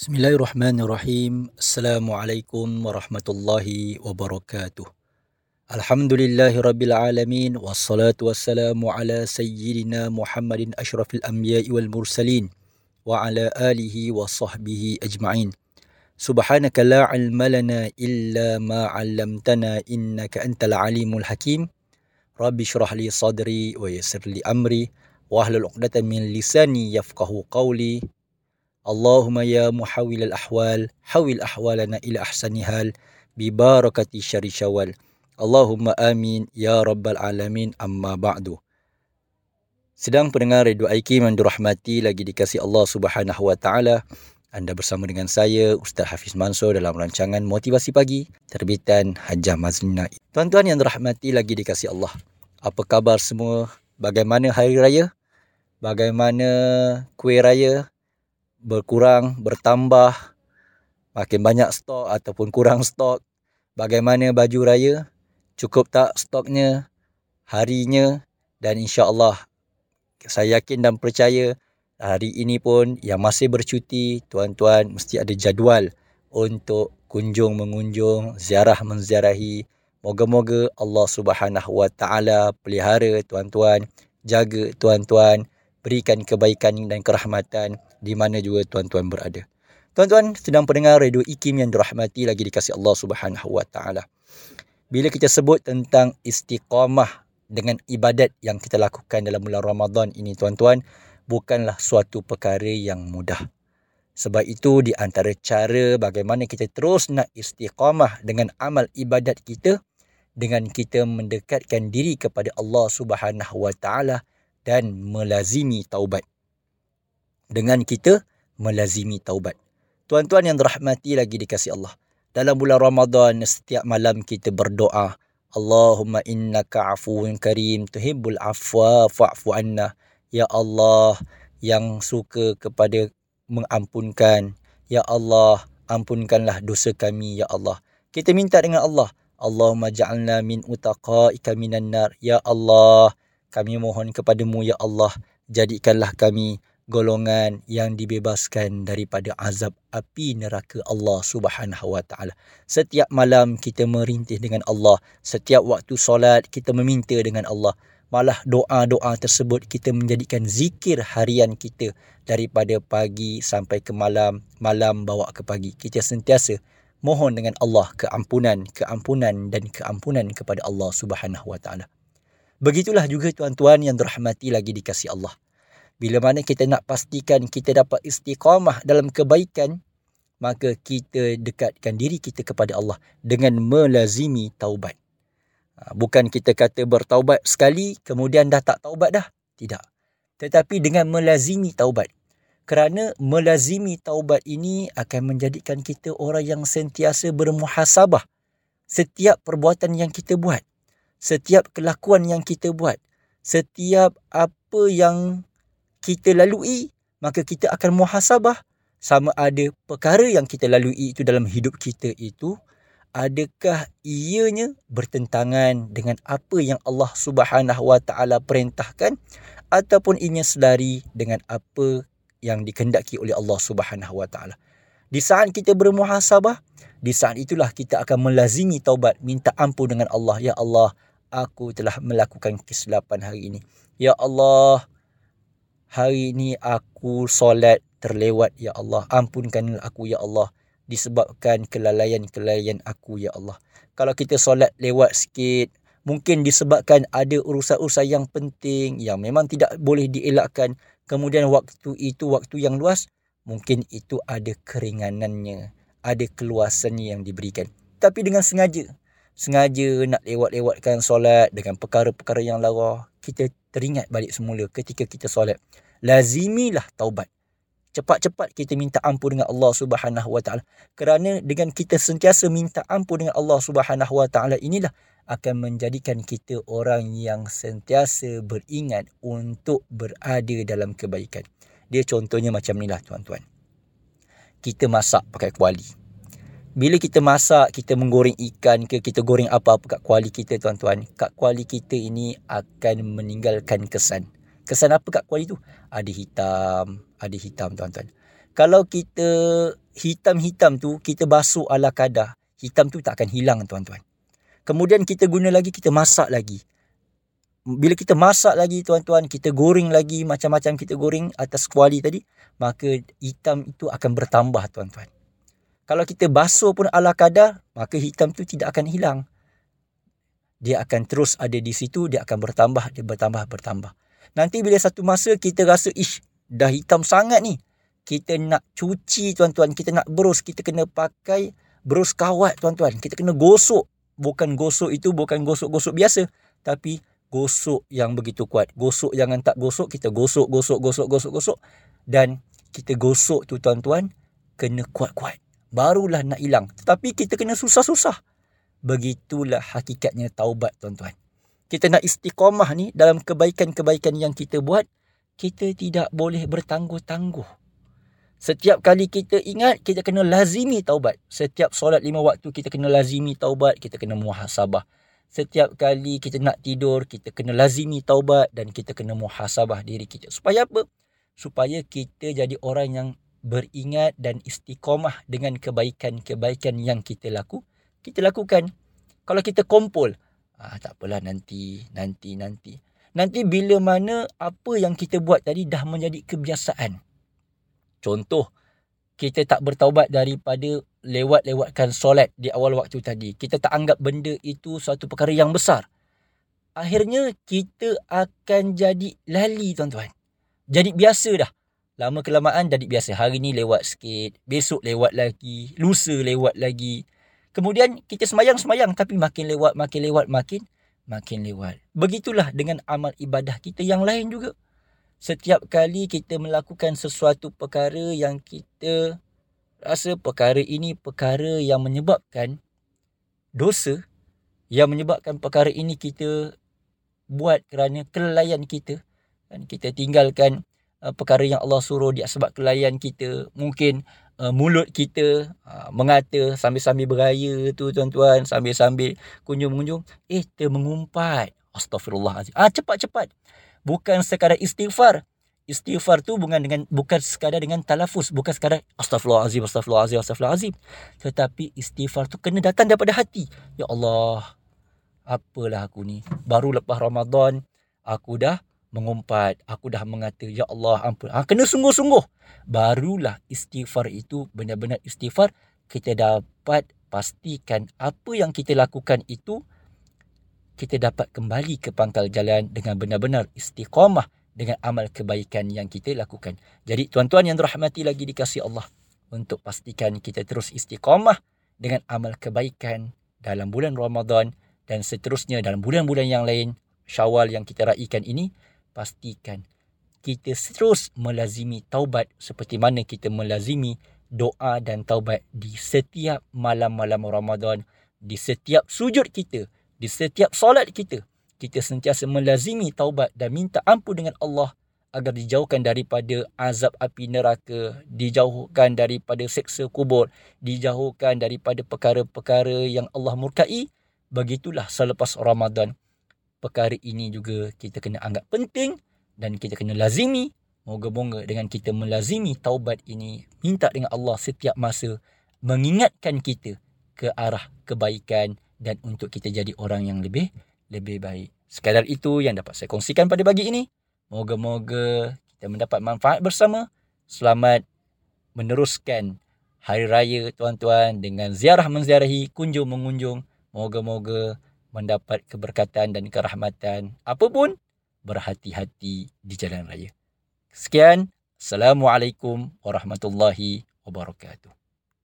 بسم الله الرحمن الرحيم السلام عليكم ورحمة الله وبركاته الحمد لله رب العالمين والصلاة والسلام على سيدنا محمد أشرف الأنبياء والمرسلين وعلى آله وصحبه أجمعين سبحانك لا علم لنا إلا ما علمتنا إنك أنت العليم الحكيم رب اشرح لي صدري ويسر لي أمري وأهل العقدة من لساني يفقه قولي Allahumma ya muhawil al-ahwal, hawil ahwalana ila ahsani hal bi barakati syari syawal. Allahumma amin ya rabbal alamin amma ba'du. Sedang pendengar Radio Aiki yang dirahmati lagi dikasih Allah Subhanahu wa taala. Anda bersama dengan saya Ustaz Hafiz Mansur dalam rancangan Motivasi Pagi terbitan Hajah Mazlina. Tuan-tuan yang dirahmati lagi dikasih Allah. Apa khabar semua? Bagaimana hari raya? Bagaimana kuih raya? Berkurang, bertambah, makin banyak stok ataupun kurang stok, bagaimana baju raya, cukup tak stoknya, harinya dan insya-Allah saya yakin dan percaya hari ini pun yang masih bercuti, tuan-tuan mesti ada jadual untuk kunjung mengunjung, ziarah menziarahi. Moga-moga Allah Subhanahu Wa Taala pelihara tuan-tuan, jaga tuan-tuan, berikan kebaikan dan kerahmatan di mana juga tuan-tuan berada. Tuan-tuan sedang pendengar radio IKIM yang dirahmati lagi dikasih Allah Subhanahu Wa Taala. Bila kita sebut tentang istiqamah dengan ibadat yang kita lakukan dalam bulan Ramadan ini tuan-tuan, bukanlah suatu perkara yang mudah. Sebab itu di antara cara bagaimana kita terus nak istiqamah dengan amal ibadat kita dengan kita mendekatkan diri kepada Allah Subhanahu Wa Taala dan melazimi taubat. Dengan kita melazimi taubat. Tuan-tuan yang dirahmati lagi dikasih Allah. Dalam bulan Ramadan setiap malam kita berdoa, Allahumma innaka afuwun karim tuhibbul afwa fa'fu anna. Ya Allah yang suka kepada mengampunkan. Ya Allah, ampunkanlah dosa kami ya Allah. Kita minta dengan Allah, Allahumma ja'alna min utaqaika minan nar. Ya Allah, kami mohon kepadamu ya Allah jadikanlah kami golongan yang dibebaskan daripada azab api neraka Allah Subhanahu wa taala. Setiap malam kita merintih dengan Allah, setiap waktu solat kita meminta dengan Allah. Malah doa-doa tersebut kita menjadikan zikir harian kita daripada pagi sampai ke malam, malam bawa ke pagi. Kita sentiasa mohon dengan Allah keampunan, keampunan dan keampunan kepada Allah Subhanahu wa taala. Begitulah juga tuan-tuan yang dirahmati lagi dikasih Allah. Bila mana kita nak pastikan kita dapat istiqamah dalam kebaikan, maka kita dekatkan diri kita kepada Allah dengan melazimi taubat. Ha, bukan kita kata bertaubat sekali, kemudian dah tak taubat dah. Tidak. Tetapi dengan melazimi taubat. Kerana melazimi taubat ini akan menjadikan kita orang yang sentiasa bermuhasabah setiap perbuatan yang kita buat setiap kelakuan yang kita buat, setiap apa yang kita lalui, maka kita akan muhasabah sama ada perkara yang kita lalui itu dalam hidup kita itu adakah ianya bertentangan dengan apa yang Allah Subhanahu Wa Taala perintahkan ataupun ianya selari dengan apa yang dikehendaki oleh Allah Subhanahu Wa Taala. Di saat kita bermuhasabah, di saat itulah kita akan melazimi taubat, minta ampun dengan Allah, ya Allah, aku telah melakukan kesilapan hari ini. Ya Allah, hari ini aku solat terlewat, Ya Allah. Ampunkanlah aku, Ya Allah. Disebabkan kelalaian-kelalaian aku, Ya Allah. Kalau kita solat lewat sikit, mungkin disebabkan ada urusan-urusan yang penting yang memang tidak boleh dielakkan. Kemudian waktu itu, waktu yang luas, mungkin itu ada keringanannya, ada keluasannya yang diberikan. Tapi dengan sengaja, sengaja nak lewat-lewatkan solat dengan perkara-perkara yang lara, kita teringat balik semula ketika kita solat. Lazimilah taubat. Cepat-cepat kita minta ampun dengan Allah Subhanahu Wa Taala. Kerana dengan kita sentiasa minta ampun dengan Allah Subhanahu Wa Taala inilah akan menjadikan kita orang yang sentiasa beringat untuk berada dalam kebaikan. Dia contohnya macam inilah tuan-tuan. Kita masak pakai kuali bila kita masak, kita menggoreng ikan ke, kita goreng apa-apa kat kuali kita tuan-tuan. Kat kuali kita ini akan meninggalkan kesan. Kesan apa kat kuali tu? Ada hitam, ada hitam tuan-tuan. Kalau kita hitam-hitam tu kita basuh ala kadar, hitam tu tak akan hilang tuan-tuan. Kemudian kita guna lagi, kita masak lagi. Bila kita masak lagi tuan-tuan, kita goreng lagi macam-macam kita goreng atas kuali tadi, maka hitam itu akan bertambah tuan-tuan. Kalau kita basuh pun ala kadar, maka hitam tu tidak akan hilang. Dia akan terus ada di situ, dia akan bertambah, dia bertambah, bertambah. Nanti bila satu masa kita rasa, ish, dah hitam sangat ni. Kita nak cuci tuan-tuan, kita nak berus, kita kena pakai berus kawat tuan-tuan. Kita kena gosok. Bukan gosok itu, bukan gosok-gosok biasa. Tapi gosok yang begitu kuat. Gosok jangan tak gosok, kita gosok, gosok, gosok, gosok, gosok. Dan kita gosok tu tuan-tuan, kena kuat-kuat barulah nak hilang. Tetapi kita kena susah-susah. Begitulah hakikatnya taubat tuan-tuan. Kita nak istiqamah ni dalam kebaikan-kebaikan yang kita buat, kita tidak boleh bertangguh-tangguh. Setiap kali kita ingat, kita kena lazimi taubat. Setiap solat lima waktu, kita kena lazimi taubat, kita kena muhasabah. Setiap kali kita nak tidur, kita kena lazimi taubat dan kita kena muhasabah diri kita. Supaya apa? Supaya kita jadi orang yang beringat dan istiqomah dengan kebaikan-kebaikan yang kita laku, kita lakukan. Kalau kita kumpul, ah, tak apalah nanti, nanti, nanti. Nanti bila mana apa yang kita buat tadi dah menjadi kebiasaan. Contoh, kita tak bertaubat daripada lewat-lewatkan solat di awal waktu tadi. Kita tak anggap benda itu suatu perkara yang besar. Akhirnya kita akan jadi lali tuan-tuan. Jadi biasa dah. Lama kelamaan jadi biasa. Hari ni lewat sikit. Besok lewat lagi. Lusa lewat lagi. Kemudian kita semayang-semayang. Tapi makin lewat, makin lewat, makin makin lewat. Begitulah dengan amal ibadah kita yang lain juga. Setiap kali kita melakukan sesuatu perkara yang kita rasa perkara ini perkara yang menyebabkan dosa. Yang menyebabkan perkara ini kita buat kerana kelalaian kita. Dan kita tinggalkan uh, perkara yang Allah suruh dia sebab kelayan kita mungkin uh, mulut kita uh, mengata sambil-sambil beraya tu tuan-tuan sambil-sambil kunjung-kunjung eh termengumpat. Astagfirullahalazim ah cepat-cepat. Bukan sekadar istighfar. Istighfar tu bukan dengan bukan sekadar dengan talafus bukan sekadar astagfirullahalazim astagfirullahalazim astagfirullahalazim tetapi istighfar tu kena datang daripada hati. Ya Allah apalah aku ni? Baru lepas Ramadan aku dah mengumpat, aku dah mengata, Ya Allah ampun. Ha, kena sungguh-sungguh. Barulah istighfar itu benar-benar istighfar. Kita dapat pastikan apa yang kita lakukan itu, kita dapat kembali ke pangkal jalan dengan benar-benar istiqamah dengan amal kebaikan yang kita lakukan. Jadi tuan-tuan yang dirahmati lagi dikasih Allah untuk pastikan kita terus istiqamah dengan amal kebaikan dalam bulan Ramadan dan seterusnya dalam bulan-bulan yang lain Syawal yang kita raikan ini pastikan kita terus melazimi taubat seperti mana kita melazimi doa dan taubat di setiap malam-malam Ramadan, di setiap sujud kita, di setiap solat kita. Kita sentiasa melazimi taubat dan minta ampun dengan Allah agar dijauhkan daripada azab api neraka, dijauhkan daripada seksa kubur, dijauhkan daripada perkara-perkara yang Allah murkai. Begitulah selepas Ramadan perkara ini juga kita kena anggap penting dan kita kena lazimi. Moga-moga dengan kita melazimi taubat ini, minta dengan Allah setiap masa mengingatkan kita ke arah kebaikan dan untuk kita jadi orang yang lebih lebih baik. Sekadar itu yang dapat saya kongsikan pada pagi ini. Moga-moga kita mendapat manfaat bersama. Selamat meneruskan hari raya tuan-tuan dengan ziarah menziarahi, kunjung mengunjung. Moga-moga mendapat keberkatan dan kerahmatan apapun berhati-hati di jalan raya. Sekian. Assalamualaikum warahmatullahi wabarakatuh.